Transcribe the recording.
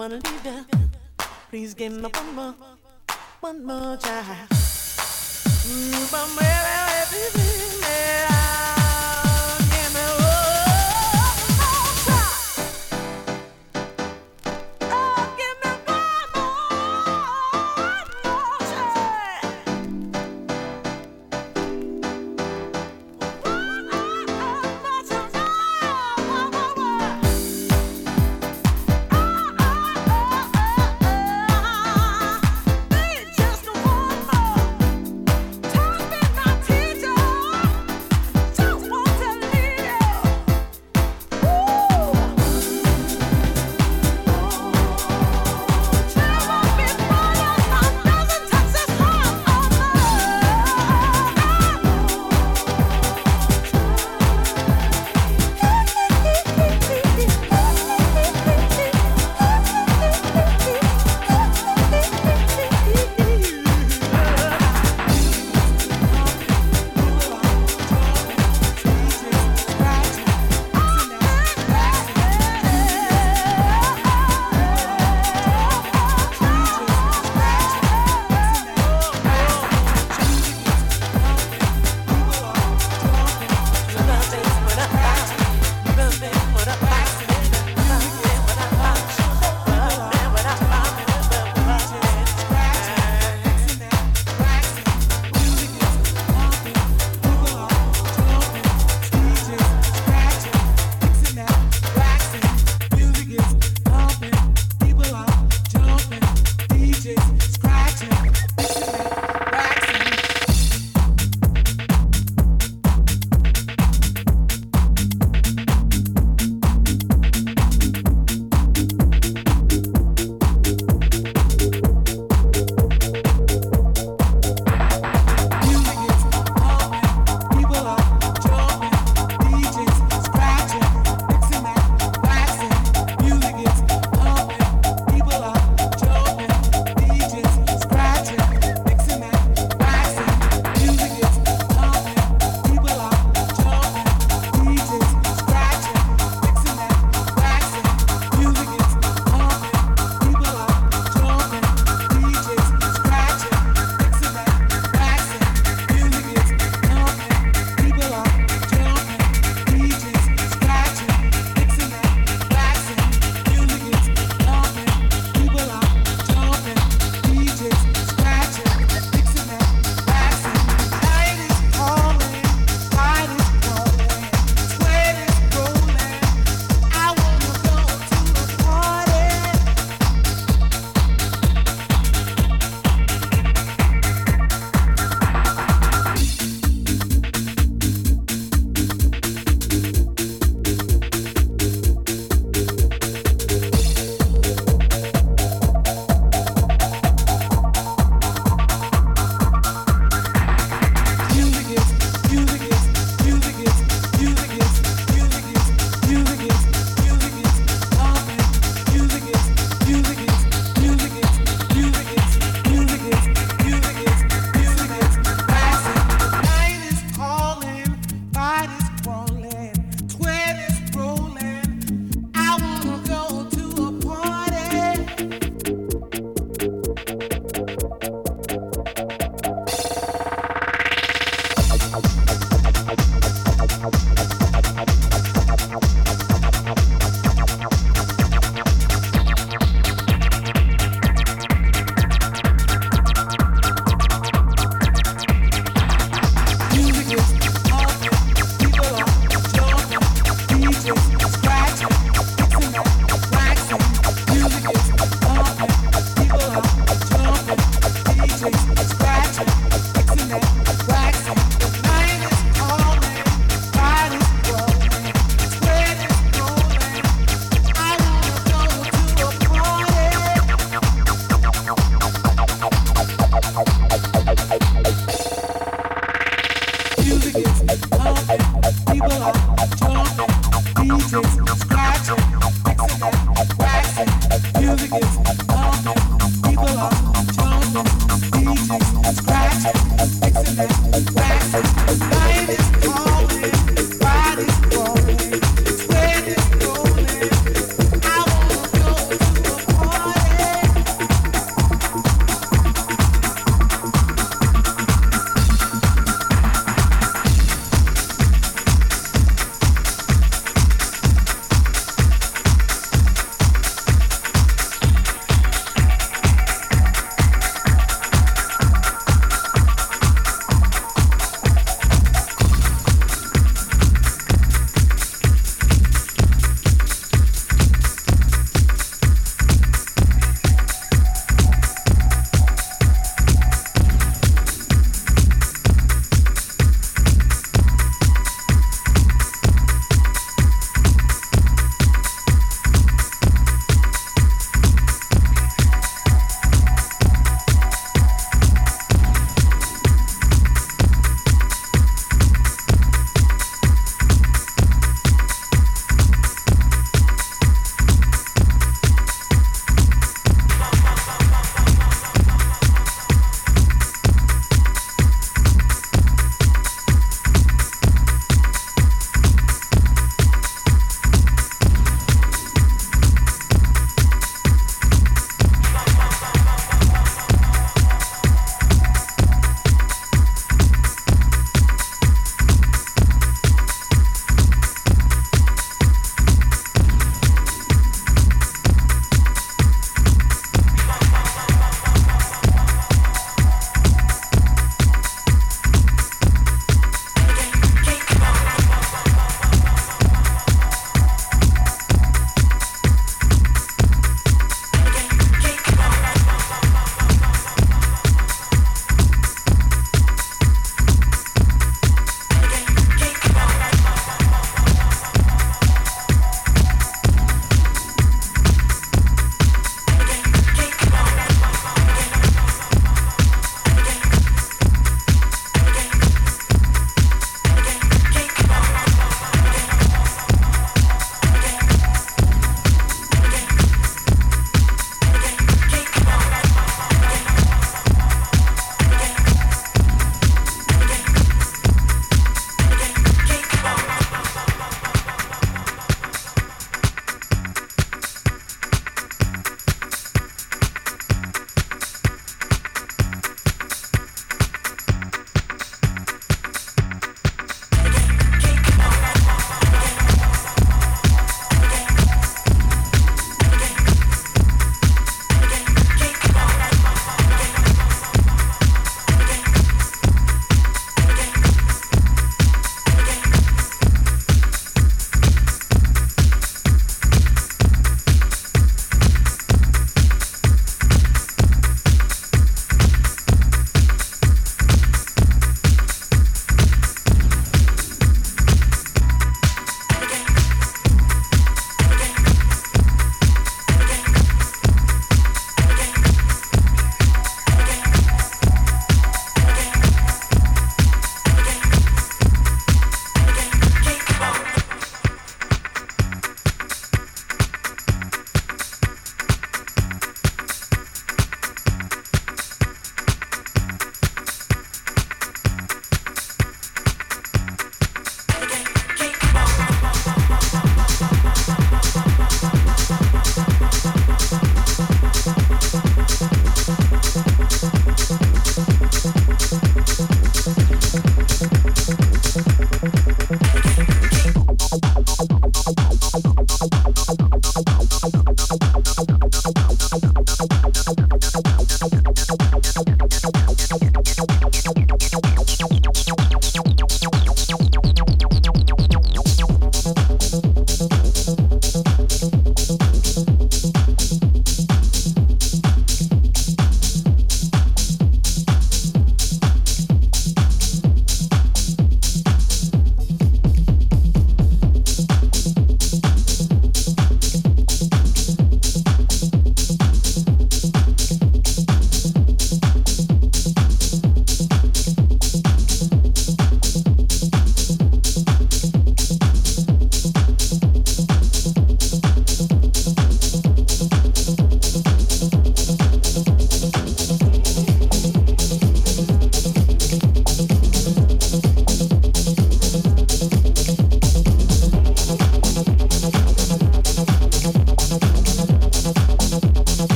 wanna leave ya. Please give me one more, one more try. Mm,